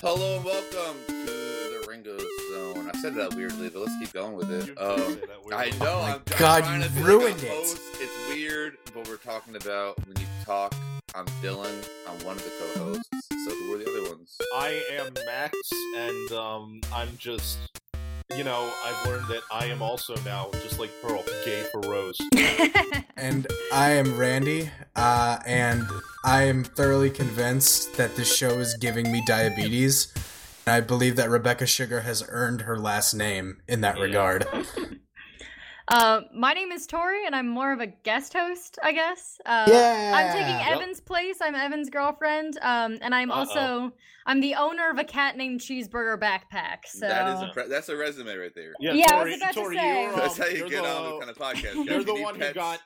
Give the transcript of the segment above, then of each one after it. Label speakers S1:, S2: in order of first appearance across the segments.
S1: Hello and welcome to the Ringo Zone. I said that weirdly, but let's keep going with it.
S2: did
S1: Um,
S2: say that weirdly.
S1: I know.
S3: Oh my
S1: I'm, I'm
S3: God,
S1: trying
S3: you
S1: to be
S3: ruined
S1: like a
S3: it.
S1: host. It's weird, but we're talking about when you talk. I'm Dylan. I'm one of the co-hosts. So who are the other ones?
S2: I am Max, and um, I'm just, you know, I've learned that I am also now, just like Pearl, gay for Rose.
S3: And I am Randy, uh, and I am thoroughly convinced that this show is giving me diabetes. And I believe that Rebecca Sugar has earned her last name in that
S2: Yeah.
S3: regard.
S4: Uh, my name is Torie, and I'm more of a guest host, I guess. Uh,
S3: Yeah.
S4: I'm taking
S2: Yep.
S4: Evan's place. I'm Evan's girlfriend, um, and I'm
S2: Uh-oh.
S4: also I'm the owner of a cat named Cheeseburger Backpack. So
S1: That is a that's a resume right there.
S2: Yeah,
S4: Yeah, I
S2: Torie,
S4: was about to
S2: Torie,
S4: say.
S2: you're,
S1: That's
S2: um,
S1: how you get
S2: the,
S1: on the kind of podcast.
S2: You're the
S1: need
S2: one who got.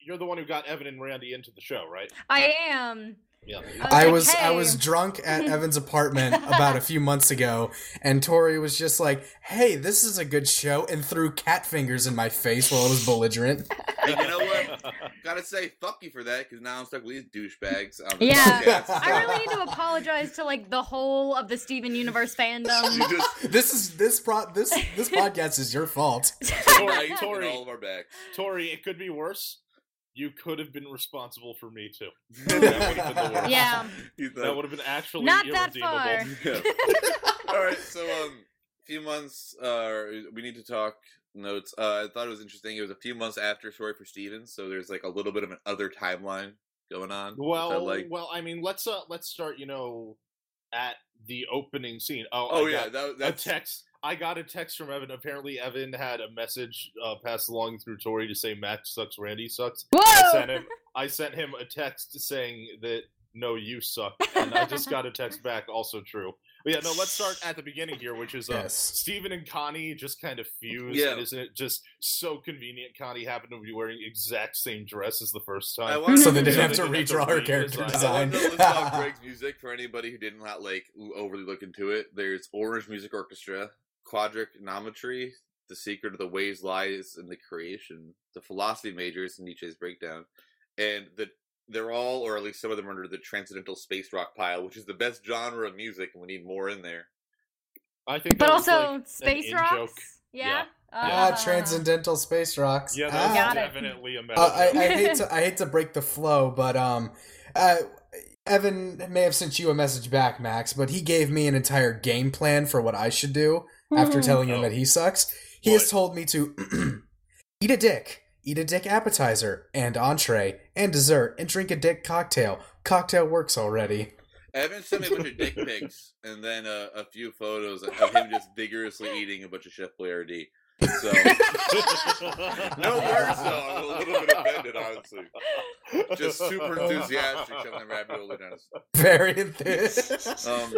S2: You're the one who got Evan and Randy into the show, right?
S4: I am.
S2: Yeah.
S3: I
S4: like,
S3: was I was drunk at Evan's apartment about a few months ago, and Torie was just like, "Hey, this is a good show," and threw cat fingers in my face while I was belligerent.
S1: And you know what? Gotta say, fuck you for that, because now I'm stuck with these douchebags the
S4: Yeah.
S1: podcast.
S4: I really need to apologize to like the whole of the Steven Universe fandom.
S1: Just
S3: This is this pro this this podcast is your fault.
S2: Torie,
S1: Torie,
S2: Torie,
S1: all of our backs.
S2: Torie, it could be worse. You could have been responsible for me too. That would have been the worst.
S4: Yeah.
S1: He's
S2: That would have been actually
S4: Not that
S2: irredeemable.
S4: far.
S1: Yeah. All right, so um, few months. Uh, we need to talk notes. Uh, I thought it was interesting. It was a few months after Story for Stevens, so there's like a little bit of an other timeline going on. which I
S2: Well,
S1: like.
S2: well, I mean, let's uh, let's start. You know, at the opening scene. Oh,
S1: oh
S2: I
S1: yeah,
S2: got
S1: that,
S2: a text. I got a text from Evan. Apparently, Evan had a message uh, passed along through Torie to say Max sucks, Randy sucks. I sent him. I sent him a text saying that no, you suck, and I just got a text back, also true. But yeah, no, let's start at the beginning here, which is uh,
S3: Yes.
S2: Steven and Connie just kind of fuse.
S1: Yeah.
S2: Isn't it just so convenient? Connie happened to be wearing exact same dress as the first time.
S1: want
S3: So they didn't have to
S2: didn't have to
S3: redraw her character
S2: I
S1: I want
S3: design.
S1: to list about Greg's music for anybody who did not like overly look into it. There's Orange Music Orchestra, Quadrigonometry, The Secret of the Ways lies in the creation, The Philosophy Majors, in Nietzsche's Breakdown, and the they're all, or at least some of them, are under the Transcendental Space Rock pile, which is the best genre of music, and we need more in there.
S2: I think,
S4: But also
S2: like,
S4: space
S2: in
S4: rocks.
S2: joke.
S4: Yeah.
S3: Ah,
S4: Uh,
S3: transcendental space rocks.
S2: Yeah,
S3: Ah.
S2: that's
S4: it.
S2: definitely a
S3: Uh. I, I hate to I hate to break the flow, but um, uh, Evan may have sent you a message back, Max, but he gave me an entire game plan for what I should do after telling him
S2: Oh.
S3: that he sucks. He has told me to eat a dick, eat a dick appetizer and entree and dessert, and drink a dick cocktail. Cocktail works already.
S1: Evan sent me a bunch of dick pics, and then uh, a few photos of him just vigorously eating a bunch of Chef Boyardee. So no worse though. I'm a little bit offended, honestly. Just super enthusiastic shoving ravioli down his.
S3: Very enthused.
S1: Um,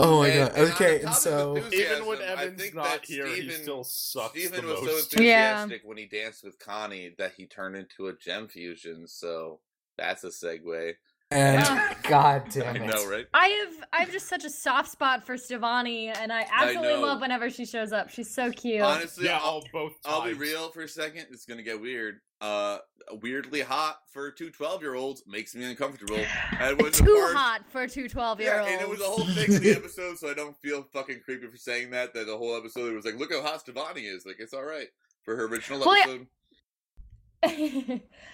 S3: oh my
S1: and-
S3: god.
S1: and
S3: Okay, and so
S2: Even when
S1: enthusiasm, I
S2: Evan's
S1: think
S2: not
S1: that
S2: here, he still sucks
S1: Steven
S2: the
S1: was so
S2: most.
S1: enthusiastic when he danced with Connie that he turned into a gem fusion. So that's a segue.
S3: and
S4: Yeah.
S3: god damn it.
S1: I know, right?
S4: I have I have just such a soft spot for Stevonnie, and I absolutely
S1: know.
S4: love whenever she shows up. She's so cute.
S1: Honestly,
S2: yeah,
S1: I'll,
S2: all both.
S1: I'll be real for a second. It's gonna get weird. Uh, weirdly hot for two 12 year olds makes me uncomfortable. And was
S4: Too
S1: part-
S4: hot for two 12 year
S1: Yeah,
S4: olds.
S1: and it was a whole thing in the episode, so I don't feel fucking creepy for saying that. That the whole episode it was like, look how hot Stevonnie is. Like, it's all right for her original
S4: Well, yeah.
S1: episode.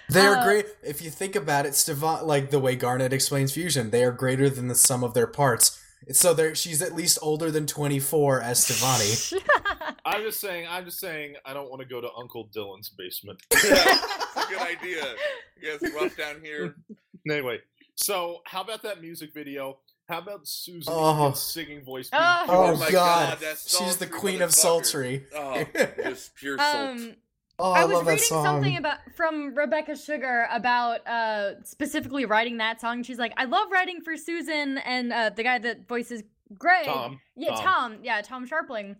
S3: They are
S4: Uh,
S3: great. If you think about it, Stevan, like the way Garnet explains fusion, they are greater than the sum of their parts. So there, she's at least older than twenty four as Stevonnie.
S2: I'm just saying. I'm just saying. I don't want to go to Uncle Dylan's basement.
S1: it's a good idea. Yeah, it's rough down here.
S2: Anyway, so how about that music video? How about Susan
S3: Oh.
S2: Singing voice? being
S4: Oh.
S3: Oh,
S1: my
S3: God.
S1: that
S3: She's the
S1: sultry
S3: queen of
S1: motherfucker.
S3: sultry.
S1: Oh, just pure salt.
S4: um,
S3: Oh,
S4: I
S3: I,
S4: was reading something about from Rebecca Sugar about uh specifically writing that song. She's like, I love writing for Susan and uh the guy that voices Greg.
S2: Tom.
S4: Yeah,
S2: Tom.
S4: Tom. Yeah, Tom Scharpling.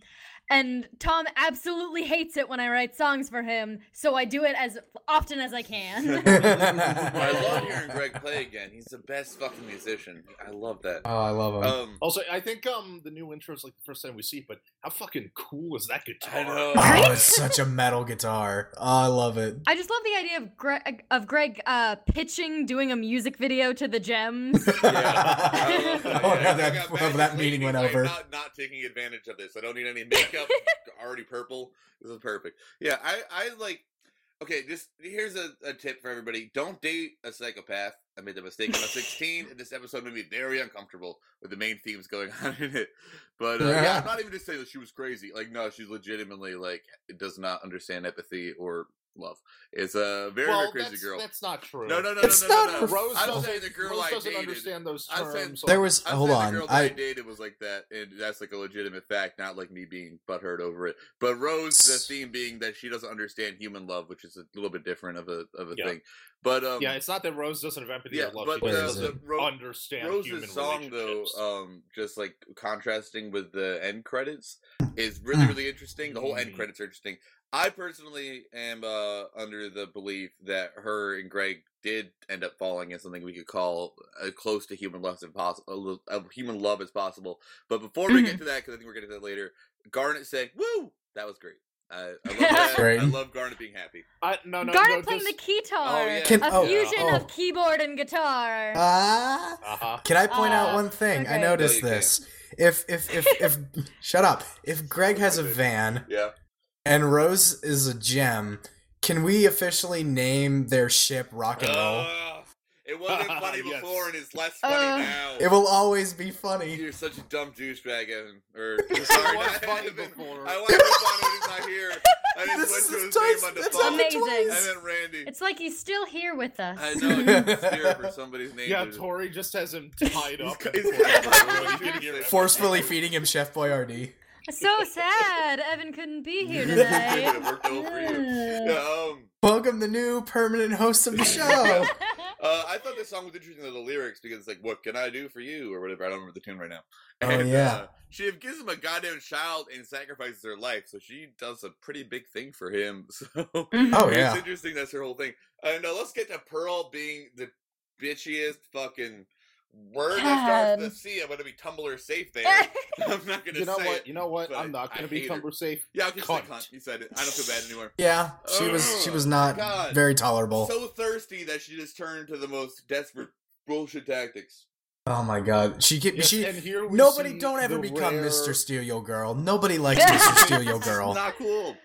S4: and Tom absolutely hates it when I write songs for him, so I do it as often as I can.
S1: I love hearing Greg play again. He's the best fucking musician. I love that.
S3: Oh, I love him.
S1: Um,
S2: Also, I think um the new intro is like the first time we see it, but how fucking cool is that guitar?
S1: I know.
S3: oh, it's such a metal guitar. Oh, I love it.
S4: I just love the idea of Greg of Greg uh, pitching doing a music video to the gems.
S3: oh,
S1: I love
S3: yeah,
S1: I got
S3: that, that meeting went over.
S1: Not, not taking advantage of this. I don't need any makeup. already purple. This is perfect. Yeah, I, I like. Okay, just here's a, a tip for everybody: don't date a psychopath. I made the mistake when I was 16, and this episode made me very uncomfortable with the main themes going on in it. But uh, yeah.
S3: Yeah.
S1: I'm not even just saying that she was crazy. Like, no, she's legitimately like does not understand empathy or love. It's a very
S2: well,
S1: very crazy
S2: that's,
S1: girl.
S2: that's not true.
S1: No, no, no,
S3: It's
S1: no, no,
S3: not
S1: no, no.
S2: Rose
S1: I'm
S2: doesn't,
S1: saying the girl
S2: Rose
S1: I
S2: doesn't
S1: dated.
S2: understand those
S1: I'm saying-
S2: terms.
S3: There was
S1: I'm
S3: hold
S1: saying
S3: on.
S1: The girl that I,
S3: I
S1: dated was like that, and that's like a legitimate fact, not like me being butthurt over it. But Rose, the theme being that she doesn't understand human love, which is a little bit different of a of a
S2: Yeah.
S1: thing. But um,
S2: yeah, it's not that Rose doesn't have empathy
S1: yeah,
S2: or love.
S1: but
S2: she
S1: the,
S2: doesn't
S1: the Ro-
S2: understand human
S1: Rose's song though, um, just like contrasting with the end credits, is really
S3: Hmm.
S1: really interesting. The whole end
S2: Mm.
S1: credits are interesting. I personally am uh, under the belief that her and Greg did end up falling in something we could call uh, close to human love as possible, uh, human love as possible. But before we get to that, because I think we're getting to that later, Garnet saying "Woo," that was great. I, I love that.
S3: Great.
S1: I love Garnet being happy.
S2: I, no, no,
S4: Garnet
S2: no,
S4: playing
S2: this-
S4: the keytar.
S1: Oh, yeah.
S3: Can-
S4: a
S3: oh,
S4: fusion
S3: oh.
S4: of keyboard and guitar.
S3: ah.
S2: Uh-huh.
S3: Can I point out
S4: Ah,
S3: one thing? I noticed
S1: No, you
S3: this. If if if if shut up. If Greg has a van
S1: Yeah.
S3: And Rose is a gem, can we officially name their ship Rock and Roll?
S1: Ugh. it wasn't funny
S2: Yes.
S1: before, and it's less funny
S4: Uh,
S1: now.
S3: It will always be funny.
S1: You're such a dumb douchebag, Evan. Or
S2: It
S1: sorry,
S2: was funny
S1: Evan.
S2: before.
S1: I want to move on when he's not here. I just
S3: This
S1: went
S3: is
S1: to his
S3: twice-
S1: name on the
S3: that's
S1: phone.
S4: Amazing.
S1: And then Randy.
S4: It's like he's still here with us.
S1: I know you steer for somebody's name.
S2: Yeah, Torie just has him tied up.
S1: He's-
S2: before
S1: he's-
S2: everybody can hear him.
S3: Forcefully feeding him Chef Boyardee.
S4: So sad. Evan couldn't be here
S1: today.
S4: tonight.
S1: worked out you. Um,
S3: Welcome the new permanent host of the show.
S1: uh, I thought this song was interesting in the lyrics because it's like, "What can I do for you?" or whatever. I don't remember the tune right now.
S3: Oh,
S1: And,
S3: yeah.
S1: uh, she gives him a goddamn child and sacrifices her life, so she does a pretty big thing for him. So
S3: Oh
S1: it's interesting. That's her whole thing. And uh, let's get to Pearl being the bitchiest fucking word that starts with
S4: God.
S1: a C. I'm gonna be Tumblr safe there. I'm not gonna
S2: You know
S1: say
S2: what?
S1: it.
S2: You know what? I'm not going to be
S1: hate her.
S2: Tumblr safe.
S1: Yeah, I'll just say
S2: Cunt.
S1: cunt. You said it. I don't feel bad anymore.
S3: Yeah, she was she was oh, not
S1: God.
S3: very tolerable.
S1: So thirsty that she just turned to the most desperate bullshit tactics.
S3: Oh my god. She get
S2: Yes,
S3: she
S2: and here we
S3: Nobody don't ever become
S2: rare-
S3: Mr. Steal Your Girl. Nobody likes Mr. Steal Your
S1: It's
S3: Girl.
S1: not cool.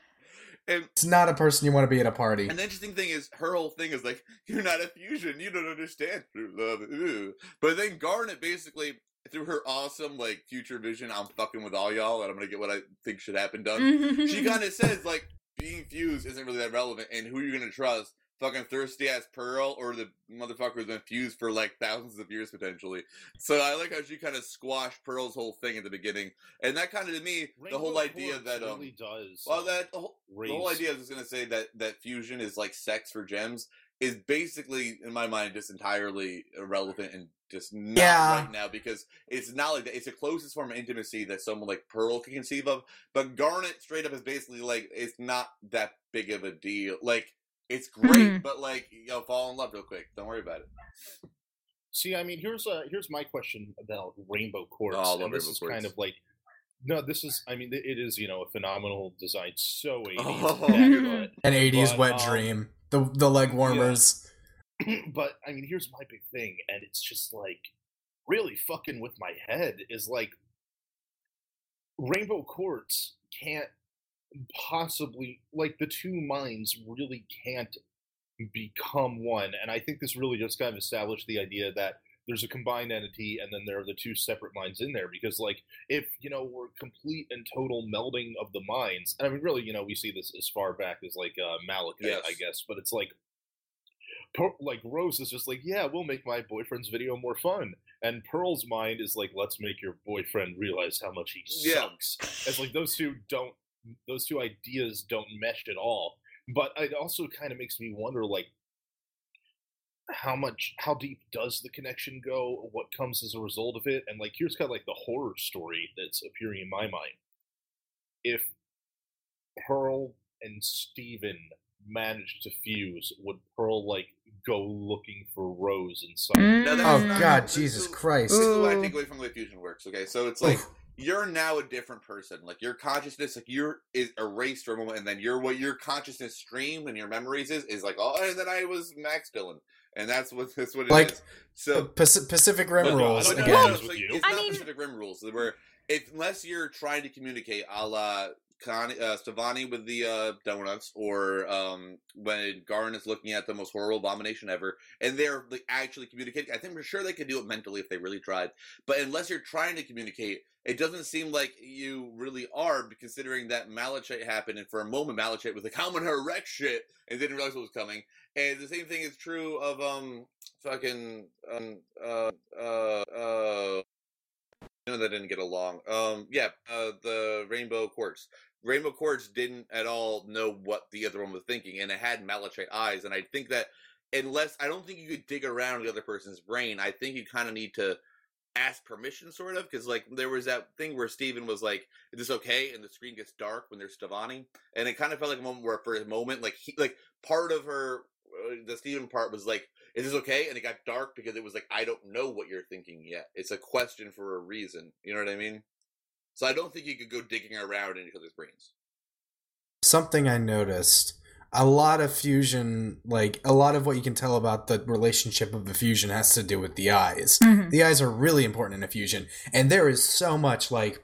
S1: And
S3: It's not a person you want to be at a party.
S1: And the interesting thing is, her whole thing is like, "You're not a fusion. You don't understand true love." Ooh. But then Garnet basically, through her awesome like future vision, I'm fucking with all y'all, and I'm gonna get what I think should happen done. she kind of says like, being fused isn't really that relevant, and who you're gonna trust? Fucking thirsty ass Pearl or the motherfucker who's been fused for like thousands of years potentially. So I like how she kind of squashed Pearl's whole thing at the beginning, and that kind of to me the whole idea
S2: Quartz
S1: that um,
S2: really does.
S1: well
S2: uh,
S1: that the whole, the whole idea I was gonna say that that fusion is like sex for gems is basically in my mind just entirely irrelevant and just not
S3: Yeah.
S1: right now because it's not like that. It's the closest form of intimacy that someone like Pearl can conceive of. But Garnet straight up is basically like it's not that big of a deal. Like it's great,
S4: Mhm.
S1: but like you know, fall in love real quick. Don't worry about it.
S2: See, I mean, here's uh here's my question about Rainbow Quartz,
S1: Oh, I love
S2: and this
S1: Rainbow
S2: is
S1: Quartz.
S2: kind of like. No, this is. I mean, it is. You know, a phenomenal design. So 80s,
S1: Oh,
S2: that,
S3: An 80s
S2: But,
S3: wet
S2: um,
S3: dream. The the leg warmers.
S2: but, but I mean, here's my big thing, and it's just like really fucking with my head is like Rainbow Quartz can't possibly like the two minds really can't become one, and I think this really just kind of established the idea that there's a combined entity and then there are the two separate minds in there because like if you know we're complete and total melding of the minds and i mean really you know we see this as far back as like uh malachite
S1: Yes.
S2: i guess but it's like like rose is just like yeah we'll make my boyfriend's video more fun and pearl's mind is like let's make your boyfriend realize how much he
S1: Yeah.
S2: sucks it's like those two don't those two ideas don't mesh at all but it also kind of makes me wonder like how much how deep does the connection go what comes as a result of it and like here's kind of like the horror story that's appearing in my mind if Pearl and Steven managed to fuse, would Pearl like go looking for Rose inside?
S1: Mm. No,
S3: Oh
S1: not-
S3: God, Jesus
S1: is-
S3: Christ!
S1: This is what I
S4: Ooh.
S1: take away from the way fusion works. Okay, so it's like
S3: Oof.
S1: You're now a different person. Like your consciousness, like you're is erased for a moment, and then you're what your consciousness stream and your memories is is like, oh, and then I was Max Dylan, and that's what that's what it is.
S3: Like,
S1: So
S3: Pacific Rim
S2: But no,
S3: rules
S1: but
S2: don't
S1: no,
S2: know.
S3: again.
S1: no,
S2: With
S1: it's, like,
S2: you.
S1: it's
S4: I
S1: not
S4: mean-
S1: Pacific Rim rules where if unless you're trying to communicate a la Connie, uh, Stevonnie with the uh, donuts, or um, when Garn is looking at the most horrible abomination ever, and they're like, actually communicating. I think for sure they could do it mentally if they really tried. But unless you're trying to communicate, it doesn't seem like you really are, considering that Malachite happened, and for a moment Malachite was like, "I'm gonna wreck shit," and didn't realize what was coming. And the same thing is true of um fucking um uh uh uh no that didn't get along. Um yeah, uh the Rainbow Quartz. Rainbow Quartz didn't at all know what the other one was thinking and it had Malachite eyes and I think that unless I don't think you could dig around the other person's brain, I think you kind of need to ask permission sort of because like there was that thing where Steven was like is this okay? and the screen gets dark when there's Stevonnie and it kind of felt like a moment where for a moment like he like part of her uh, the Steven part was like is this okay? and it got dark because it was like I don't know what you're thinking yet. It's a question for a reason. You know what I mean so I don't think you could go digging around in each other's brains
S3: Something I noticed. A lot of fusion, like a lot of what you can tell about the relationship of the fusion, has to do with the eyes.
S4: Mhm.
S3: The eyes are really important in a fusion, and there is so much like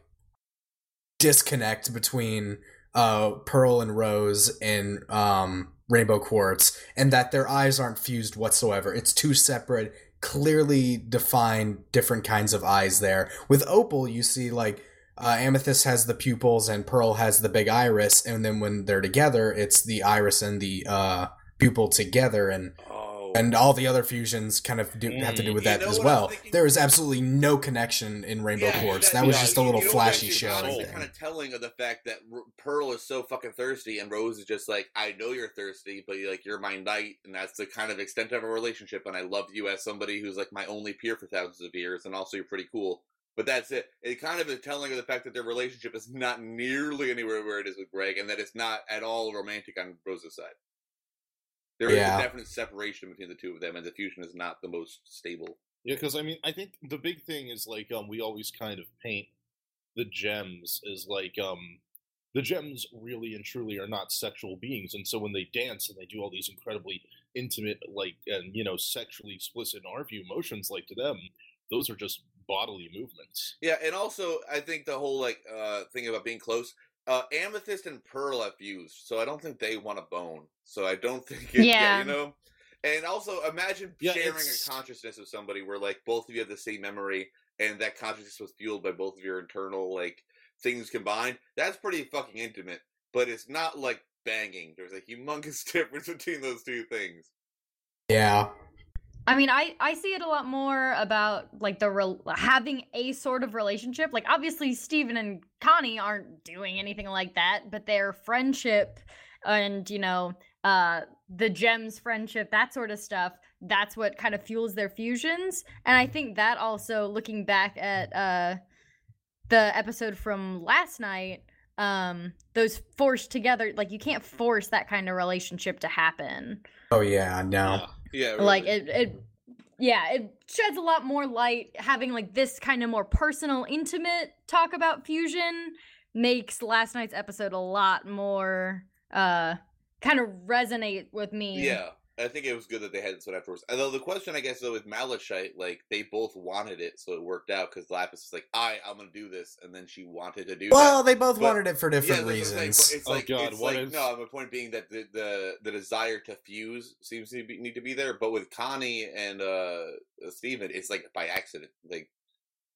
S3: disconnect between uh Pearl and Rose and um Rainbow Quartz, and that their eyes aren't fused whatsoever. It's two separate, clearly defined different kinds of eyes there. With Opal, you see like uh, Amethyst has the pupils and Pearl has the big iris, and then when they're together, it's the iris and the uh pupil together, and
S1: oh
S3: and all the other fusions kind of do, have to do with
S1: You
S3: that as
S1: what I was
S3: well. There is absolutely no connection in Rainbow Quartz. That, was
S2: yeah,
S3: just a little
S1: you know,
S3: flashy show.
S1: kind of telling of the fact that R- Pearl is so fucking thirsty, and Rose is just like, I know you're thirsty, but you're like you're my knight, and that's the kind of extent of our relationship. And I love you as somebody who's like my only peer for thousands of years, and also you're pretty cool. But that's it. It kind of is telling of the fact that their relationship is not nearly anywhere where it is with Greg, and that it's not at all romantic on Rose's side. There is
S3: Yeah.
S1: a definite separation between the two of them, and the fusion is not the most stable.
S2: Yeah, because I mean, I think the big thing is like um, we always kind of paint the gems as like um, the gems really and truly are not sexual beings, and so when they dance and they do all these incredibly intimate, like and you know, sexually explicit in our view motions, like to them, those are just bodily movements.
S1: Yeah, and also I think the whole like uh thing about being close, uh Amethyst and Pearl have fused, so I don't think they want a bone. So I don't think it, yeah.
S4: Yeah.
S1: you know. And also imagine
S2: Yeah,
S1: sharing
S2: it's-
S1: a consciousness with somebody where like both of you have the same memory and that consciousness was fueled by both of your internal like things combined. That's pretty fucking intimate, but it's not like banging. There's a humongous difference between those two things.
S3: Yeah.
S4: I mean, I I see it a lot more about like the rel having a sort of relationship. Like obviously Steven and Connie aren't doing anything like that, but their friendship and, you know, uh the gems friendship, that sort of stuff, that's what kind of fuels their fusions. And I think that also looking back at uh the episode from last night, um those forced together, like you can't force that kind of relationship to happen
S3: Oh yeah. No.
S1: Yeah,
S4: like it, it yeah it sheds a lot more light. Having like this kind of more personal intimate talk about fusion makes last night's episode a lot more uh kind of resonate with me.
S1: Yeah, I think it was good that they had this one afterwards. Although the question, I guess, though, with Malachite, like they both wanted it, so it worked out because Lapis was like, "I, I'm gonna do this," and then she wanted to do
S3: Well,
S1: that.
S3: they both
S1: But-
S3: wanted it for different
S1: that's what I'm saying,
S3: reasons.
S1: but it's
S2: Oh,
S1: like,
S2: God,
S1: it's
S2: what
S1: like
S2: is-
S1: no. My point being that the, the the desire to fuse seems to be, need to be there, but with Connie and uh Steven, it's like by accident. Like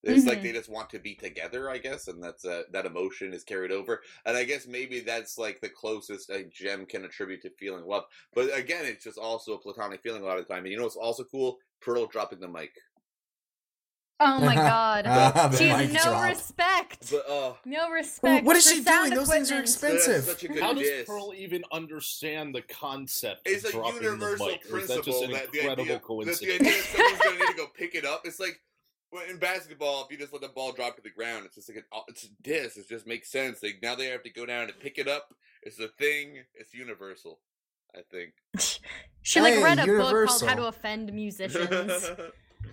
S1: it's like
S4: Mhm.
S1: they just want to be together, I guess, and that's uh, that emotion is carried over. And I guess maybe that's like the closest a gem can attribute to feeling love. But again, it's just also a platonic feeling a lot of the time. And you know what's also cool? Pearl dropping the mic.
S4: oh my god
S3: Ah,
S4: she has no
S3: drop.
S4: respect
S1: But uh,
S4: no respect
S3: what is she
S4: sound
S3: doing? Those things are expensive.
S1: that's such a good
S2: How does. Pearl even understand the concept
S1: It's
S2: of
S1: a
S2: dropping
S1: universal
S2: the mic? Or is that
S1: principle
S2: just an
S1: that the
S2: incredible
S1: coincidence. that the idea that someone's gonna need to go pick it up. It's like well, in basketball, if you just let the ball drop to the ground, it's just like an, it's a disc. It just makes sense. Like now they have to go down and pick it up. It's a thing. It's universal. I think.
S4: She like
S3: Hey,
S4: read a book called How to Offend Musicians.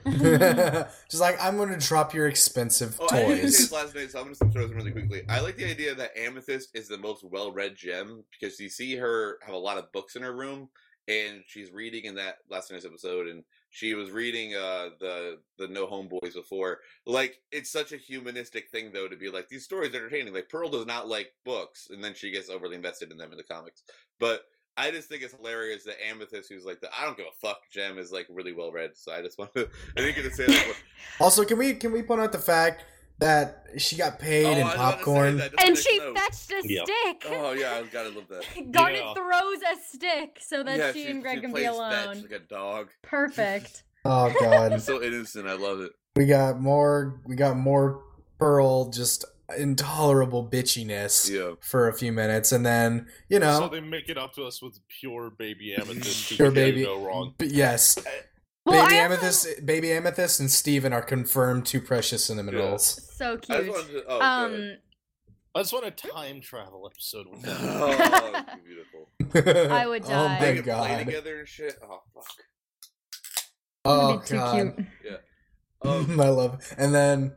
S3: Just like I'm going to drop your expensive
S1: Oh, I didn't say
S3: toys.
S1: this last night, so I'm gonna throw this really quickly. I like the idea that Amethyst is the most well-read gem because you see her have a lot of books in her room, and she's reading in that last night's episode, and she was reading uh the the No Homeboys before. Like it's such a humanistic thing though to be like these stories are entertaining. Like Pearl does not like books, and then she gets overly invested in them in the comics, but. I just think it's hilarious that Amethyst, who's like the I don't give a fuck gem, is like really well read. So I just want to, I get to say that.
S3: Also, can we can we point out the fact that she got paid
S1: Oh,
S3: in
S1: I was about to say
S3: popcorn?
S4: and she
S1: note.
S4: fetched a
S2: Yeah.
S4: stick.
S1: Oh yeah, I gotta love that.
S4: Garnet
S2: Yeah.
S4: throws a stick so that
S1: yeah,
S4: she, and Greg can be alone.
S1: fetch like a dog.
S4: Perfect.
S3: Oh god.
S1: It's so innocent. I love it.
S3: we got more we got more Pearl just intolerable bitchiness
S1: Yeah.
S3: for a few minutes and then, you know,
S2: So they make it up to us with pure baby amethyst.
S3: Pure baby.
S2: Go wrong.
S3: but yes, eh,
S4: Well,
S3: baby
S4: I also-
S3: amethyst baby amethyst and Steven are confirmed two precious cinnamons.
S4: So
S1: I just
S4: cute.
S1: to. Oh, go ahead.
S4: um,
S2: I just want a time travel episode with them.
S1: oh, beautiful.
S4: I would
S3: Oh
S4: die.
S1: They
S3: my
S1: can play
S3: god.
S1: together and shit. Oh fuck.
S3: Oh
S4: that'd too
S3: god.
S4: cute.
S1: Um,
S3: I love. And then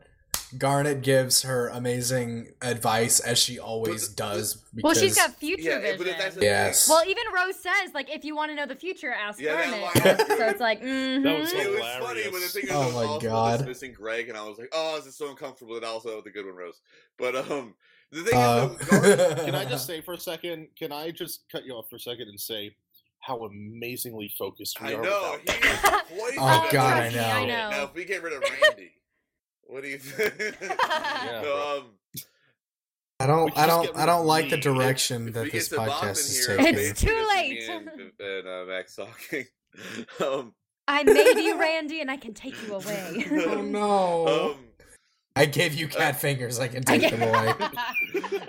S3: Garnet gives her amazing advice as she always
S1: But-
S3: does.
S4: Well, she's got future
S1: yeah,
S4: vision.
S1: but if that's the
S3: Yes.
S1: thing,
S4: Well, even Rose says, like, if you want to know the future, ask
S1: Yeah, that
S4: Garnet.
S1: line was
S4: so
S1: good.
S4: it's like, mm-hmm.
S2: That was
S1: it was
S2: hilarious.
S1: funny, but the thing is,
S3: Oh
S1: I was
S3: my
S1: also
S3: God.
S1: dismissing Greg, and I was like, "Oh, this is so uncomfortable." And also with a good one, Rose. But um, the thing
S3: Uh,
S1: is, though, Garnet,
S2: Can I just say for a second? Can I just cut you off for a second and say how amazingly focused we
S1: I
S2: are?
S1: know.
S2: without
S1: He
S2: that?
S1: is quite
S3: Oh, God,
S1: at
S3: I know.
S4: I know.
S1: Now, if we get rid of Randy, what do you think?
S2: Yeah, bro.
S1: um,
S3: I don't. I don't. I don't like the direction
S1: if
S3: that
S1: we
S3: this
S1: get to Bob
S3: podcast is
S1: here,
S3: taking.
S4: It's too late.
S1: And, and uh, Max talking. um,
S4: I made you, Randy, and I can take you away.
S3: oh no!
S1: um,
S3: I gave you cat fingers. I can
S4: I
S3: take them away.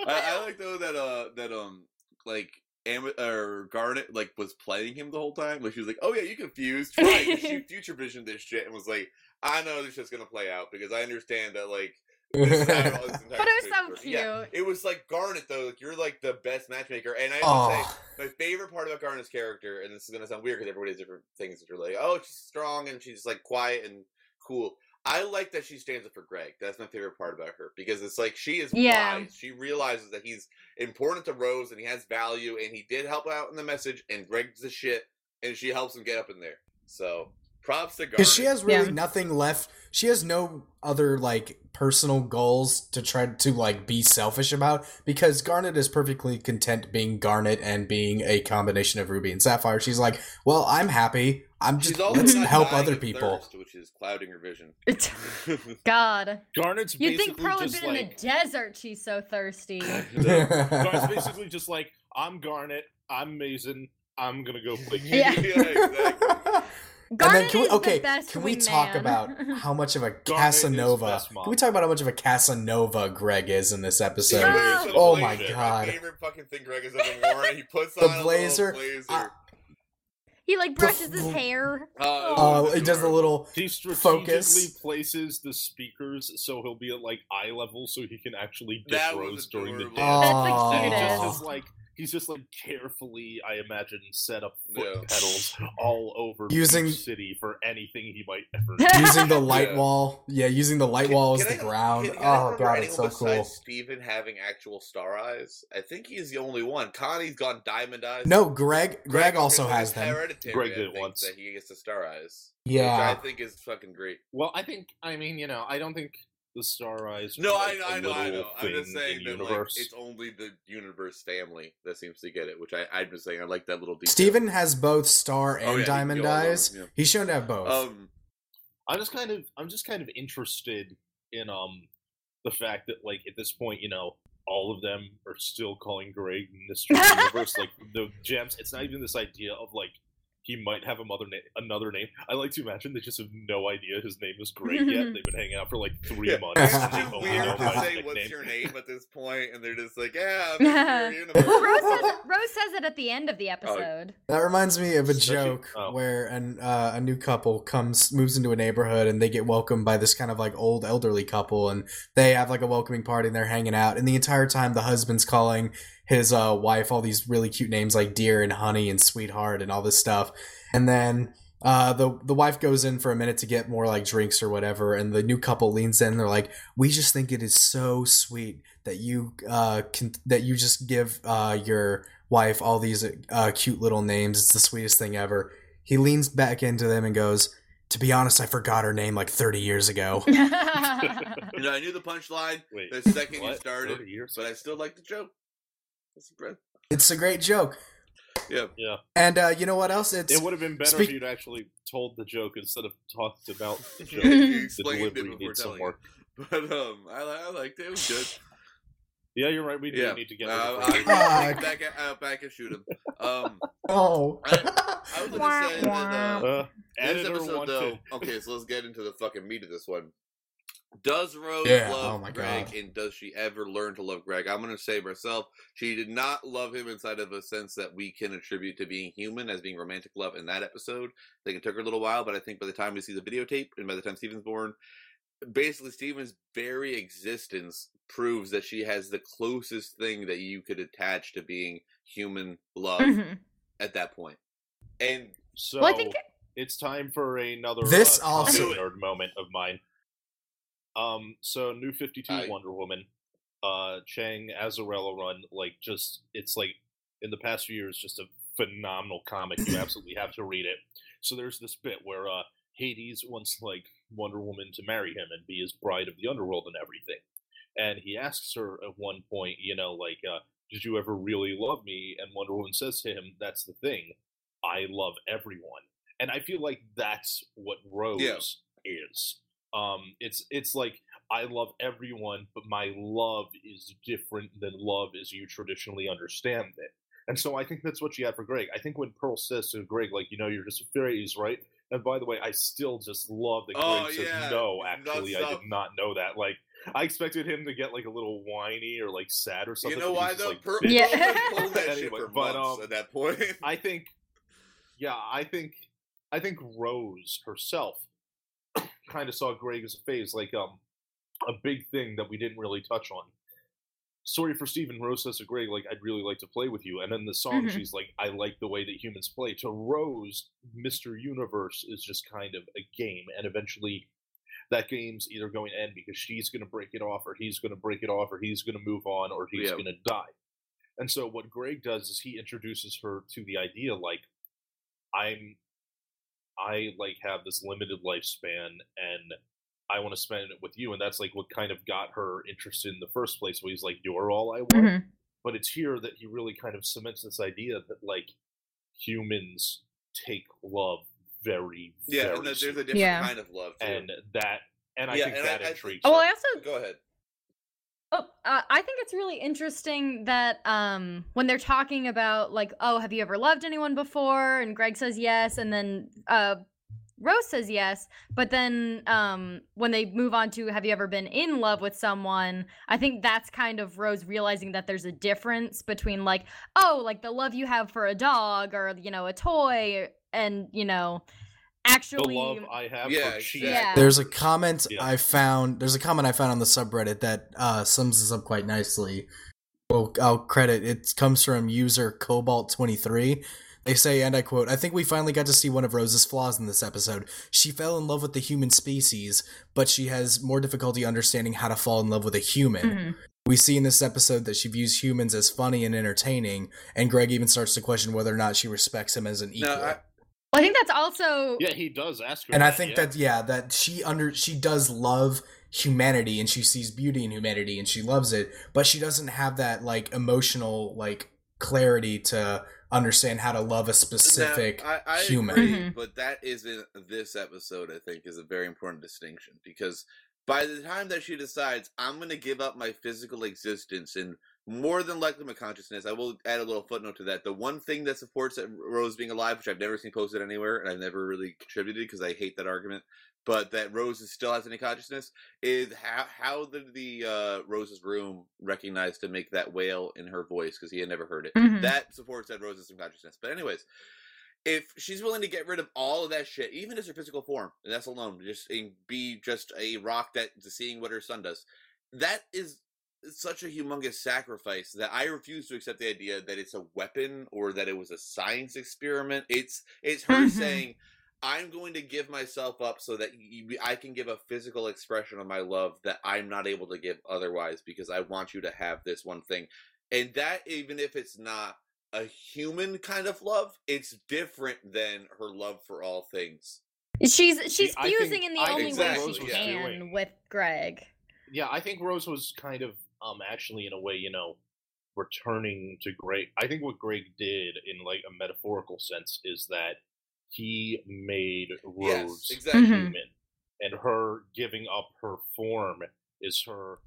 S1: I, I like though that uh that um like Am- or Garnet like was playing him the whole time. Like she was like, "Oh yeah, you confused." Right? 'cause she future visioned this shit and was like, "I know this shit's gonna play out because I understand that like." This is how all this
S4: But it was
S1: thing
S4: so
S1: works." Yeah, it was like Garnet though. Like you're like the best matchmaker, and I have to say,
S3: oh,
S1: my favorite part about Garnet's character, and this is gonna sound weird because everybody has different things that you're like, oh, she's strong and she's like quiet and cool. I like that she stands up for Greg. That's my favorite part about her because it's like she is
S4: Yeah.
S1: wise. She realizes that he's important to Rose and he has value and he did help out in the message and Greg's the shit and she helps him get up in there. So props to Garnet.
S3: because she has really
S4: Yeah.
S3: nothing left. She has no other like personal goals to try to like be selfish about because Garnet is perfectly content being Garnet and being a combination of Ruby and Sapphire. She's like, well, I'm happy. I'm just
S1: She's
S3: let's help other people.
S1: thirst, which is clouding her vision.
S4: God.
S2: Garnet's
S4: You'd think Pearl had
S2: just
S4: been in the desert. She's so thirsty.
S2: Garnet's basically just like I'm Garnet, I'm Mason, I'm gonna go play.
S4: Yeah.
S1: exactly.
S3: And then can we
S4: is
S3: okay?
S4: the best
S3: Can we talk
S4: wingman.
S3: about how much of a
S2: is
S3: Casanova? Can we talk about how much of a Casanova Greg is in this episode?
S4: Yeah.
S3: Oh my God.
S1: My favorite fucking thing Greg has ever worn. He puts
S3: The
S1: on a
S3: blazer,
S1: blazer.
S3: I-
S4: He like brushes his hair.
S1: Uh,
S3: Oh,
S1: it
S3: he does the
S1: adorable.
S3: little
S2: He strategically
S3: Focus.
S2: places the speakers so he'll be at like eye level so he can actually dip
S1: That was
S2: Rose during the
S1: adorable.
S2: dance.
S4: That's the
S3: Aw.
S2: He just is like he's just like carefully, I imagine, set up foot
S1: Yeah.
S2: pedals all over
S3: Using-
S2: Beach City for anything he might ever. do.
S3: using the light
S1: Yeah.
S3: wall. Yeah, using the light wall as
S1: Can
S3: the
S1: I-
S3: ground.
S1: can- can
S3: oh god, it's so cool.
S1: Steven having actual star eyes. I think he's the only one. Connie's got diamond eyes.
S3: No, Greg. Greg also has them.
S2: Greg did
S1: think,
S2: once.
S1: That he gets the star eyes.
S3: Yeah.
S1: Which I think is fucking great.
S2: Well, I think I mean you know I don't think the Star Eyes.
S1: No,
S2: are,
S1: I,
S2: like, a
S1: I know, I know. I'm just saying
S2: in
S1: that like, it's only the universe family that seems to get it, which I, I'm just saying I like that little detail.
S3: Steven has both star
S1: Oh,
S3: and
S1: yeah,
S3: diamond
S1: go all over,
S3: eyes.
S1: yeah.
S3: He's shown to have both.
S1: Um,
S2: I'm just kind of I'm just kind of interested in um the fact that like at this point you know all of them are still calling Greg Mr. Universe like the gems. It's not even this idea of like he might have a mother name, another name. I like to imagine they just have no idea his name is Greg yet. They've been hanging out for like three
S1: Yeah,
S2: months.
S1: It's
S2: and they
S1: just
S2: only
S1: weird
S2: know
S1: to
S2: by his
S1: say what's
S2: nickname.
S1: your name at this point, and they're just like, yeah, Mr. Universe.
S4: Well, Rose says, Rose says it at the end of the episode.
S3: That reminds me of a
S2: Especially-
S3: joke
S2: oh.
S3: where an, uh, a new couple comes moves into a neighborhood and they get welcomed by this kind of like old elderly couple and they have like a welcoming party and they're hanging out and the entire time the husband's calling his uh, wife all these really cute names like dear and honey and sweetheart and all this stuff and then uh, the the wife goes in for a minute to get more like drinks or whatever, and the new couple leans in. They're like, "We just think it is so sweet that you uh can that you just give uh your wife all these uh cute little names. It's the sweetest thing ever." He leans back into them and goes, "To be honest, I forgot her name like thirty years ago."
S1: You know, I knew the punchline
S2: Wait,
S1: the second you started,
S2: 30
S1: but I still like the joke. That's great.
S3: it's a great joke,
S1: Yeah.
S2: yeah,
S3: and uh, you know what else? It's
S2: it would have been better
S3: Speak-
S2: if you'd actually told the joke instead of talked about the joke.
S1: you
S2: the
S1: it before
S2: needs some
S1: telling
S2: work.
S1: it. But um, I, li- I liked it. It was good.
S2: Yeah, you're right. We do
S1: yeah.
S2: need to get.
S1: Uh,
S2: of
S1: I, I, back, at, uh, back and shoot him. Um,
S3: oh.
S1: I was gonna say that. Uh,
S2: Uh,
S1: this episode,
S2: wanted-
S1: though. Okay, so let's get into the fucking meat of this one. Does Rose
S3: Yeah,
S1: love
S3: oh my
S1: Greg,
S3: God.
S1: and does she ever learn to love Greg? I'm gonna say myself, she did not love him inside of a sense that we can attribute to being human as being romantic love in that episode. I think it took her a little while, but I think by the time we see the videotape and by the time Steven's born, basically Steven's very existence proves that she has the closest thing that you could attach to being human love
S4: Mhm.
S1: at that point. And
S2: So
S4: Well, I think
S2: it's time for another
S3: This
S2: uh,
S3: also-
S2: nerd moment of mine. Um, so New Fifty Two Wonder Woman, uh, Chiang Azzarello run, like just it's like in the past few years, just a phenomenal comic. You absolutely have to read it. So there's this bit where uh, Hades wants like Wonder Woman to marry him and be his bride of the underworld and everything, and he asks her at one point, you know, like, uh, "Did you ever really love me?" And Wonder Woman says to him, "That's the thing." I love everyone. And I feel like that's what Rose
S1: Yeah.
S2: is. Um it's it's like I love everyone, but my love is different than love as you traditionally understand it. And so I think that's what she had for Greg. I think when Pearl says to Greg, like, you know, you're just a fairy, right. And by the way, I still just love that Greg
S1: Oh,
S2: says,
S1: yeah.
S2: no, actually, I did not know that. Like, I expected him to get like a little whiny or like sad or something.
S1: you
S2: know
S1: why though?
S2: like,
S1: Per-
S4: Yeah.
S1: Pearl's been that shit
S2: Anyway,
S1: for
S2: but,
S1: months
S2: um,
S1: at that point.
S2: I think, yeah, I think, I think Rose herself kind of saw Greg as a phase, like um, a big thing that we didn't really touch on. Sorry for Steven. Rose says to Greg, like, I'd really like to play with you. And then the song,
S4: Mhm.
S2: she's like, I like the way that humans play. To Rose, Mr. Universe is just kind of a game. And eventually, that game's either going to end because she's going to break it off, or he's going to break it off, or he's going to move on, or he's
S1: Yeah.
S2: going to die. And so what Greg does is he introduces her to the idea like I'm I like have this limited lifespan and I want to spend it with you and that's like what kind of got her interested in the first place where he's like you're all I want
S4: Mhm.
S2: but it's here that he really kind of cements this idea that like humans take love very
S1: yeah,
S2: very
S1: and there's a different
S4: Yeah.
S1: kind of love too.
S2: and that and I
S1: Yeah,
S2: think
S1: and
S2: that
S1: I think-
S2: intrigues
S4: Oh,
S2: her.
S4: I also
S1: Go ahead.
S4: Oh, uh, I think it's really interesting that um, when they're talking about like, oh, have you ever loved anyone before? And Greg says yes, and then uh, Rose says yes. But then um, when they move on to have you ever been in love with someone? I think that's kind of Rose realizing that there's a difference between like, oh, like the love you have for a dog or you know a toy, and you know
S2: the
S4: actually.
S2: love I have
S1: Yeah,
S2: for cheese.
S4: Yeah.
S3: There's a comment
S2: Yeah.
S3: I found. There's a comment I found on the subreddit that uh, sums this up quite nicely. Well, I'll credit. It comes from user Cobalt23. They say, and I quote, I think we finally got to see one of Rose's flaws in this episode. She fell in love with the human species, but she has more difficulty understanding how to fall in love with a human.
S4: Mhm.
S3: We see in this episode that she views humans as funny and entertaining, and Greg even starts to question whether or not she respects him as an equal.
S1: No, I,
S4: Well, I think that's also
S2: Yeah, he does ask her
S3: and I think
S2: yeah.
S3: that yeah, that she under she does love humanity and she sees beauty in humanity and she loves it, but she doesn't have that like emotional like clarity to understand how to love a specific
S1: Now, I, I
S3: human.
S1: agree,
S4: Mhm.
S1: but that isn't this episode. I think is a very important distinction because by the time that she decides I'm going to give up my physical existence and more than likely my consciousness. I will add a little footnote to that. The one thing that supports that Rose being alive, which I've never seen posted anywhere, and I've never really contributed because I hate that argument, but that Rose still has any consciousness, is how how did the uh, Rose's room recognize to make that wail in her voice because he had never heard it.
S4: Mhm.
S1: That supports that Rose has some consciousness. But anyways, if she's willing to get rid of all of that shit, even as her physical form, and that's alone, just be just a rock that seeing what her son does, that is such a humongous sacrifice that I refuse to accept the idea that it's a weapon or that it was a science experiment. It's it's her
S4: Mhm.
S1: saying, "I'm going to give myself up so that you, I can give a physical expression of my love that I'm not able to give otherwise because I want you to have this one thing." And that even if it's not a human kind of love, it's different than her love for all things.
S4: She's she's
S2: I think-
S4: fusing in the
S2: I
S4: only
S1: think
S4: way
S1: Rose
S4: she
S1: was
S4: can with Greg.
S2: Yeah, I think Rose was kind of um actually in a way, you know, returning to Greg. I think what Greg did in like a metaphorical sense is that he made
S1: Yes,
S2: Rose
S1: exactly.
S4: Mhm.
S2: human, and her giving up her form is her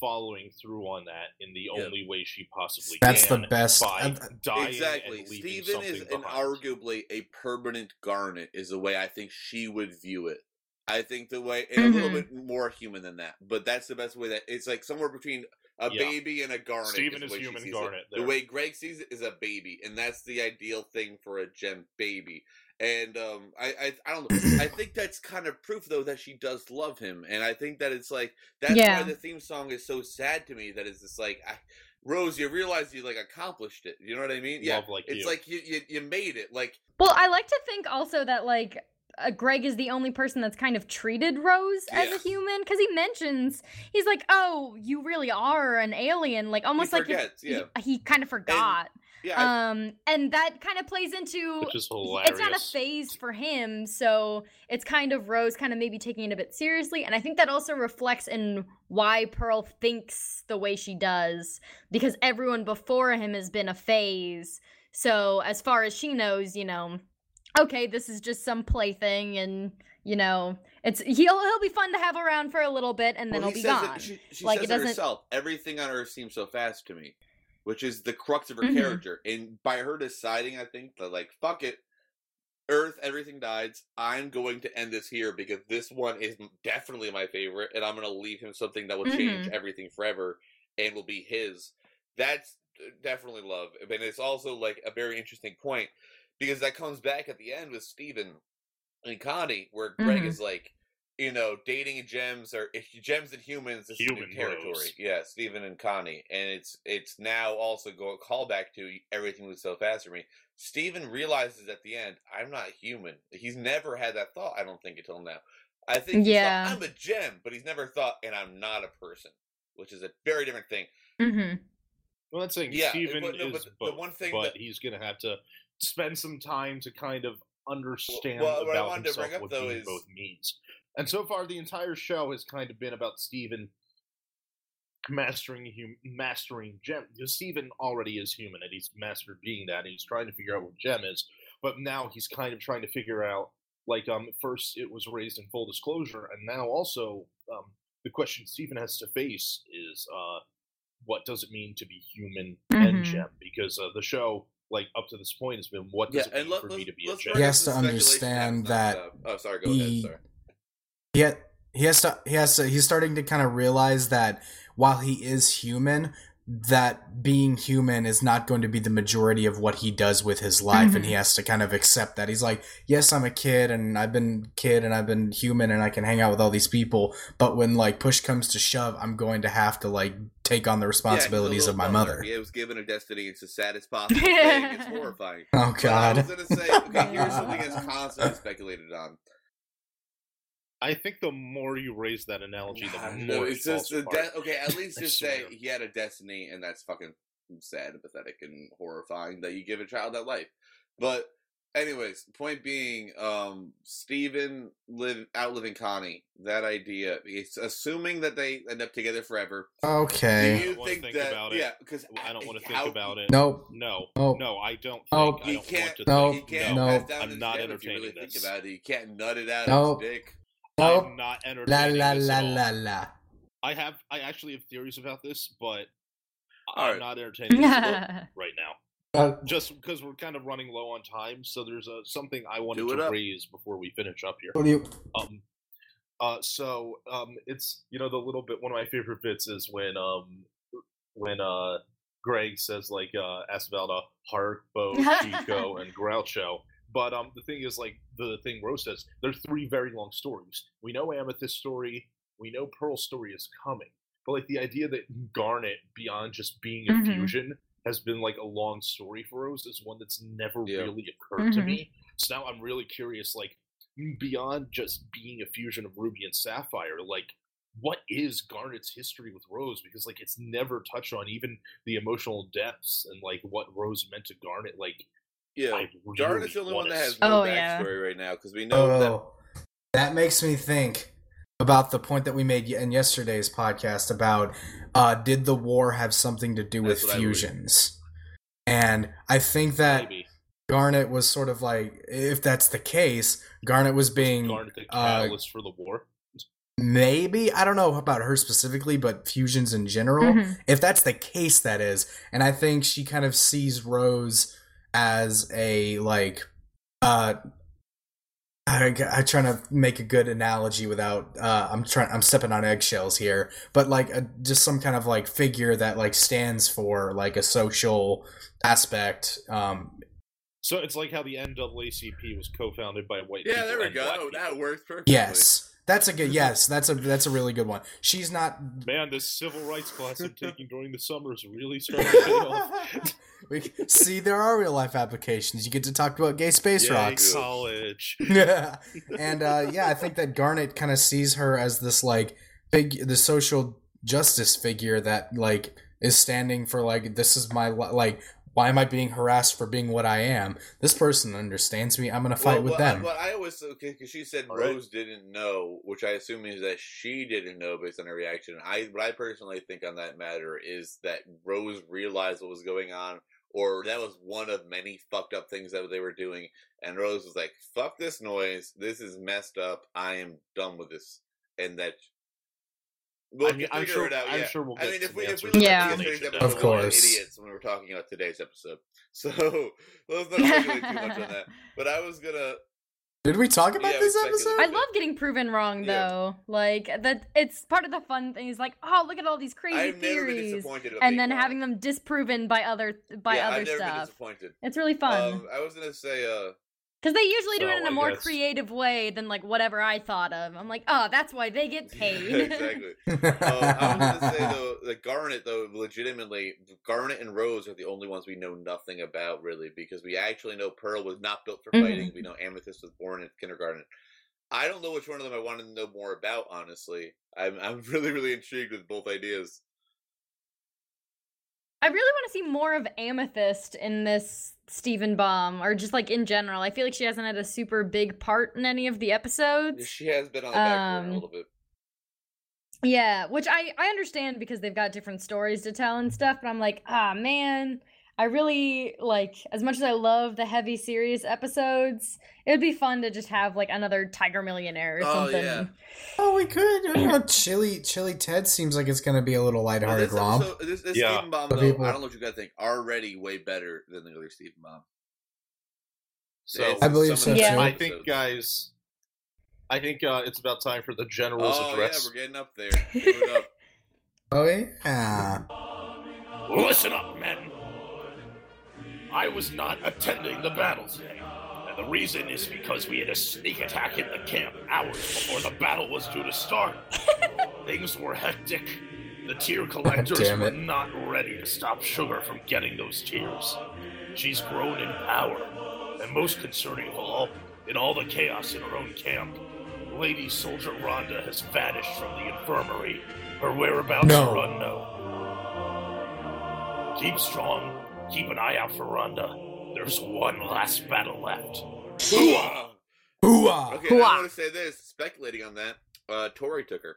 S2: following through on that in the
S1: Yep.
S2: only way she possibly
S3: That's
S2: can That's
S3: the best.
S2: by dying
S1: Exactly.
S2: and
S1: Steven is
S2: something
S1: an arguably a permanent garnet, is the way I think she would view it. I think the way, and a little
S4: Mhm.
S1: bit more human than that, but that's the best way that it's like somewhere between a
S2: Yeah.
S1: baby and a garnet.
S2: Steven
S1: the
S2: is human garnet
S1: The way Greg sees it is a baby, and that's the ideal thing for a gem baby. And um, I, I, I don't know. I think that's kind of proof, though, that she does love him, and I think that it's like that's
S4: Yeah.
S1: why the theme song is so sad to me. That it's just like, I, Rose, you realize you like accomplished it. You know what I mean? Yeah.
S2: Love like
S1: It's
S2: you.
S1: like you, you you made it. Like
S4: Well, I like to think also that like uh, Greg is the only person that's kind of treated Rose as a human because he mentions he's like, "Oh, you really are an alien," like almost like
S1: forgets,
S4: he,
S1: yeah.
S4: he kind of forgot.
S1: Yeah,
S4: um, and that kind of plays into
S2: which is hilarious.
S4: it's not a phase for him, so it's kind of Rose kind of maybe taking it a bit seriously, and I think that also reflects in why Pearl thinks the way she does because everyone before him has been a phase. So as far as she knows, you know, okay, this is just some plaything, and you know, it's he'll he'll be fun to have around for a little bit, and then
S1: well,
S4: he'll
S1: he
S4: be gone.
S1: It, she she
S4: Like,
S1: says
S4: it
S1: it
S4: doesn't-
S1: herself. Everything on Earth seems so fast to me, which is the crux of her
S4: Mhm.
S1: character. And by her deciding, I think that like fuck it, Earth, everything dies. I'm going to end this here because this one is definitely my favorite, and I'm going to leave him something that will change
S4: Mhm.
S1: everything forever and will be his. That's definitely love, and it's also like a very interesting point because that comes back at the end with Steven and Connie, where Greg
S4: Mhm.
S1: is like, you know, dating gems or gems and humans is
S2: Human
S1: new territory.
S2: Rose.
S1: Yeah, Steven and Connie, and it's it's now also go a callback to everything was so fast for me. Steven realizes at the end, I'm not human. He's never had that thought. I don't think until now. I think
S4: Yeah.
S1: thought, I'm a gem, but he's never thought, and I'm not a person, which is a very different thing.
S4: hmm
S2: Well, that's saying
S1: Yeah,
S2: Steven
S1: but no,
S2: is
S1: but the
S2: both,
S1: one thing
S2: but
S1: that-
S2: he's going to have to spend some time to kind of understand
S1: well, what I
S2: about
S1: wanted to
S2: himself
S1: bring up,
S2: what
S1: though,
S2: being
S1: is-
S2: both means. And so far, the entire show has kind of been about Steven mastering hum- mastering gem. Because Steven already is human, and he's mastered being that, and he's trying to figure out what gem is. But now he's kind of trying to figure out, like, um, first it was raised in full disclosure, and now also um, the question Steven has to face is, uh, what does it mean to be human and
S4: Mhm.
S2: gem? Because uh, the show, like up to this point, has been what does it mean
S1: let-
S2: for me to be a
S1: let's
S2: gem?
S3: He has to understand
S1: that's
S3: that
S1: uh, oh, sorry. Go ahead.
S3: he-
S1: Sorry.
S3: He ha- he has to he has to he's starting to kind of realize that while he is human that being human is not going to be the majority of what he does with his life and
S4: Mhm.
S3: he has to kind of accept that he's like yes i'm a kid and i've been kid and i've been human and i can hang out with all these people but when like push comes to shove i'm going to have to like take on the
S1: Yeah, he's a
S3: responsibilities
S1: little
S3: of my
S1: butler.
S3: mother
S1: He was given a destiny. It's the saddest possible thing. It's horrifying.
S3: oh
S1: But I
S3: god
S1: was gonna say, okay, here's something that's constantly speculated on.
S2: I think the more you raise that analogy, the more
S1: no,
S2: it
S1: it's just
S2: falls
S1: the
S2: apart.
S1: de- okay. At least
S2: I
S1: just say he had a destiny, and that's fucking sad and pathetic and horrifying that you give a child that life. But anyways, point being, um, Steven live outliving Connie. That idea. It's assuming that they end up together forever.
S3: okay
S1: Do you
S2: I
S1: think,
S2: think
S1: that?
S2: about it.
S1: Yeah, because
S2: I don't want to think
S1: how,
S2: about it.
S3: nope
S2: No,
S3: Oh.
S2: no, I don't. Think,
S3: Oh.
S2: I
S1: He
S2: don't
S1: can't.
S2: want to
S3: No,
S1: he can't
S3: no.
S1: pass down
S2: I'm not
S1: gem if really
S2: entertaining
S1: think about it. You can't nut it out
S3: No.
S1: of his dick.
S3: Nope
S2: I'm not
S3: la
S2: entertaining
S3: la
S2: this
S3: la
S2: at all.
S3: la la
S2: I have, I actually have theories about this, but I'm
S1: Alright.
S2: not entertaining this right now.
S3: Uh,
S2: Just because we're kind of running low on time, so there's a, something I wanted to
S1: up.
S2: raise before we finish up here.
S3: what do you?
S2: Um, uh, so um, it's you know the little bit. One of my favorite bits is when um when uh Greg says like uh asks about uh Harpo, Chico, and Groucho. But um the thing is like the thing Rose says there's three very long stories. We know Amethyst story. We know Pearl's story is coming. But like the idea that Garnet beyond just being a
S4: Mhm.
S2: fusion has been like a long story for Rose is one that's never
S1: Yeah.
S2: really occurred to
S4: Mhm.
S2: me. So now I'm really curious, like beyond just being a fusion of Ruby and Sapphire, like what is Garnet's history with Rose? Because like it's never touched on even the emotional depths and like what Rose meant to Garnet. Like
S1: Yeah,
S2: I really
S1: Garnet's the only one that has no
S4: Oh, yeah.
S1: backstory right now because we know that
S3: Oh, that makes me think about the point that we made in yesterday's podcast about uh, did the war have something to do with
S1: That's what I
S3: fusions? And I think that
S2: maybe
S3: Garnet was sort of like, if that's the case, Garnet was being
S2: Garnet the
S3: uh,
S2: catalyst for the war.
S3: maybe I don't know about her specifically, but fusions in general.
S4: Mhm.
S3: If that's the case, that is, and I think she kind of sees Rose as a like, uh, I, I'm trying to make a good analogy without uh, I'm trying I'm stepping on eggshells here, but like a, just some kind of like figure that like stands for like a social aspect. Um,
S2: So it's like how the NAACP was co-founded by white
S1: yeah,
S2: people.
S1: there we go.
S2: people.
S1: That works perfectly.
S3: yes, that's a good yes. That's a that's a really good one. She's not
S2: Man, this civil rights class I'm taking during the summer is really starting to pay off.
S3: we see there are real life applications. You get to talk about gay space
S2: Yay,
S3: rocks.
S2: college.
S3: Yeah, and uh, yeah, I think that Garnet kind of sees her as this like big, the social justice figure that like is standing for like this is my like why am I being harassed for being what I am? This person understands me. I'm gonna fight
S1: Well,
S3: with
S1: what,
S3: them.
S1: What I always okay because she said
S2: All right.
S1: Rose didn't know, which I assume means that she didn't know based on her reaction. I what I personally think on that matter is that Rose realized what was going on, or that was one of many fucked up things that they were doing, and Rose was like, "Fuck this noise. This is messed up. I am done with this," and that. We'll
S2: I mean, I'm
S1: figure
S2: sure.
S1: it out.
S2: I'm
S1: yeah.
S2: sure we'll
S1: I mean, if we, if we look
S4: yeah.
S1: at yesterday's episode,
S3: of
S1: course.
S2: We're
S3: course.
S1: idiots when we were talking about today's episode. So let's not speculate too much on that. But I was gonna.
S3: Did we talk about
S1: Yeah,
S3: this episode?
S4: I love getting proven wrong
S1: Yeah.
S4: though. Like that it's part of the fun thing is like, oh look at all these crazy
S1: I've never been
S4: theories.
S1: disappointed.
S4: And then
S1: wrong.
S4: having them disproven by other by
S1: yeah,
S4: other
S1: I've never been
S4: stuff.
S1: disappointed.
S4: It's really fun.
S1: Um, I was gonna say, uh,
S4: Because they usually do
S2: So,
S4: it in a
S2: I
S4: more
S2: guess-
S4: creative way than like whatever I thought of. I'm like, oh, that's why they get paid.
S1: exactly. Um, I was gonna say though, that Garnet though, legitimately, Garnet and Rose are the only ones we know nothing about really, because we actually know Pearl was not built for
S4: Mhm.
S1: fighting. We know Amethyst was born in kindergarten. I don't know which one of them I wanted to know more about. Honestly, I'm I'm really really intrigued with both ideas.
S4: I really want to see more of Amethyst in this Steven Bomb, or just like in general. I feel like she hasn't had a super big part in any of the episodes.
S1: She has been on the back burner
S4: Um,
S1: a little bit.
S4: Yeah, which I I understand because they've got different stories to tell and stuff, but I'm like, ah man, I really like as much as I love the heavy serious episodes, it would be fun to just have like another Tiger Millionaire or
S1: Oh,
S4: something.
S1: yeah.
S3: oh, we could. You know, Chille Chille Tid seems like it's gonna be a little
S1: But
S3: lighthearted
S1: this
S3: romp.
S1: episode, this, this
S2: Yeah.
S1: Steven Bomb though,
S3: people-
S1: I don't know what you guys think. Already way better than the other Steven Bomb.
S2: So
S3: I believe so,
S1: Yeah.
S2: I think, guys, I think uh, it's about time for the general's
S1: Oh
S2: address.
S1: yeah, we're getting up there. Up.
S3: Oh yeah.
S5: Listen up, men. I was not attending the battle today. And the reason is because we had a sneak attack in the camp hours before the battle was due to start. Things were hectic. The tear collectors
S3: Damn
S5: were
S3: it.
S5: not ready to stop Sugar from getting those tears. She's grown in power. And most concerning of all, in all the chaos in her own camp, Lady Soldier Rhonda has vanished from the infirmary. Her whereabouts
S3: No.
S5: are unknown. Keep strong. Keep an eye out for Rhonda. There's one last battle left.
S1: Hoo-ah!
S3: Hooah!
S1: Okay,
S4: Hoo-ah.
S1: I'm gonna say this. Speculating on that, uh, Torie took her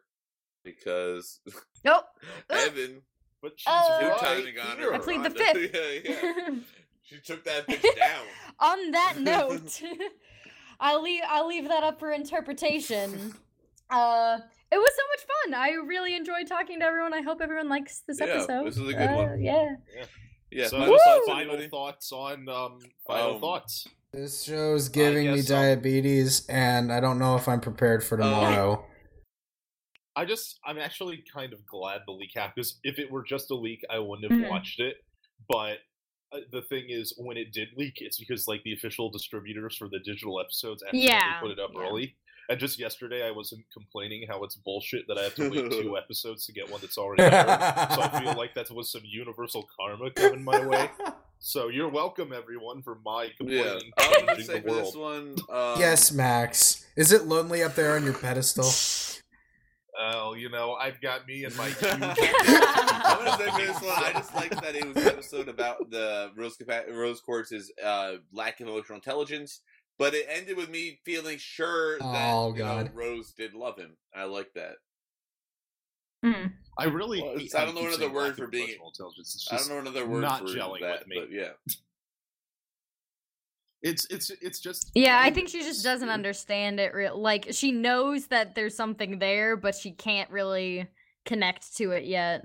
S1: because
S4: Nope.
S1: Evan
S2: But she's
S4: Uh,
S1: new
S2: right
S1: timing on her.
S2: here.
S4: I plead the fifth.
S1: yeah, yeah. She took that bitch down.
S4: On that note, I'll leave I'll leave that up for interpretation. Uh It was so much fun. I really enjoyed talking to everyone. I hope everyone likes this
S1: Yeah,
S4: episode.
S1: this is a good
S4: Uh,
S1: one.
S4: Yeah.
S1: Yeah,
S2: So,
S1: final
S2: woo!
S1: thoughts,
S2: final thoughts on um, final
S1: Um,
S2: thoughts.
S3: This show's giving me
S2: guess so.
S3: diabetes, and I don't know if I'm prepared for tomorrow.
S2: I just, I'm actually kind of glad the leak happened because if it were just a leak, I wouldn't have
S4: Mhm.
S2: watched it. But uh, the thing is, when it did leak, it's because like the official distributors for the digital episodes accidentally
S4: Yeah,
S2: put it up
S4: yeah.
S2: early. And just yesterday, I wasn't complaining how it's bullshit that I have to wait two episodes to get one that's already aired. So I feel like that was some universal karma coming my way. So you're welcome, everyone, for my
S1: Yeah,
S2: complaining
S1: I'm gonna say
S2: the
S1: for this
S2: world.
S1: one. Um,
S3: yes, Max. Is it lonely up there on your pedestal?
S2: Oh, you know, I've got me and my huge.
S1: I'm gonna say for this one, I just like that it was an episode about the Rose Capa- Rose Quartz's uh, lack of emotional intelligence, but it ended with me feeling sure that
S3: Oh,
S1: you know, Rose did love him. I like that.
S4: Mm.
S2: I really.
S1: Well,
S2: hate
S1: it's- I don't know another word for being-
S2: emotional
S1: I don't know another word
S2: not
S1: for
S2: gelling
S1: that,
S2: with me.
S1: but yeah.
S2: It's it's it's just.
S4: Yeah, I think she just doesn't understand it. Real like she knows that there's something there, but she can't really connect to it yet.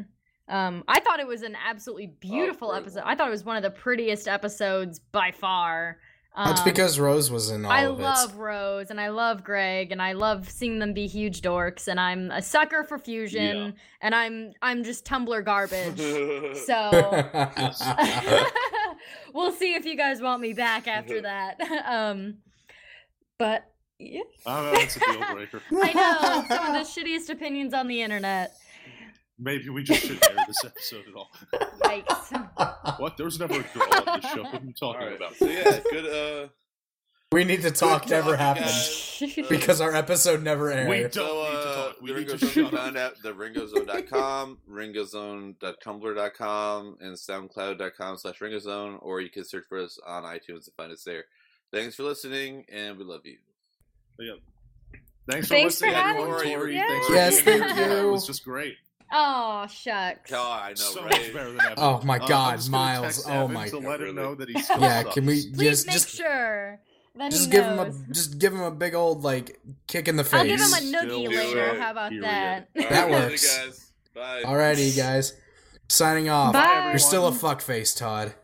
S4: Um, I thought it was an absolutely beautiful
S1: great
S4: episode. I thought it was one of the prettiest episodes by far.
S3: That's
S4: Um,
S3: because Rose was in all
S4: I
S3: of
S4: love Rose and I love Greg and I love seeing them be huge dorks and I'm a sucker for fusion
S2: Yeah.
S4: and I'm I'm just Tumblr garbage. so we'll see if you guys want me back after that. um but yeah.
S2: I don't know. That's a deal breaker.
S4: I know some of the shittiest opinions on the internet.
S2: Maybe we just shouldn't air this episode at all.
S4: Yikes.
S2: What? There's never a girl on this show. What are you
S1: All
S2: talking
S1: right.
S2: about?
S1: So yeah, good. Uh,
S3: we need to talk
S1: Good
S3: never
S1: talk,
S3: happened because our episode never aired.
S2: We don't
S1: so
S2: need to
S1: uh,
S2: talk. We
S1: the
S2: need
S1: Ringo
S2: to
S1: Zone
S2: shut up.
S1: found at the ringozone.com, ringozone.tumblr.com, and soundcloud.com slash ringozone, or you can search for us on iTunes and find us there. Thanks for listening, and we love you.
S2: Thanks for
S4: Thanks for
S2: listening,
S4: having
S2: everyone.
S1: me.
S2: Torie,
S4: Yeah.
S2: thanks for
S3: Yes,
S2: being
S3: thank
S2: here.
S3: you.
S2: It was just great.
S4: Oh shucks.
S1: God, I know,
S2: so
S1: right?
S2: much better than ever.
S3: Oh my
S2: Uh,
S3: God,
S2: just gonna
S3: Miles. Oh
S2: Evan
S3: my-
S2: To
S1: Yeah,
S2: let him know that he still
S3: yeah,
S2: sucks.
S3: can we
S4: Please
S3: just
S4: make
S3: just
S4: sure. Then
S3: just
S4: he
S3: give him a just give him a big old like kick in the face?
S4: I'll give him a
S2: Still
S4: noogie
S2: do
S4: later.
S2: it.
S4: How about
S2: Period.
S4: that?
S1: All right,
S3: That
S1: later,
S3: works.
S1: guys. Bye.
S3: Alrighty, guys. Signing off.
S4: Bye.
S3: You're still a fuckface, Todd.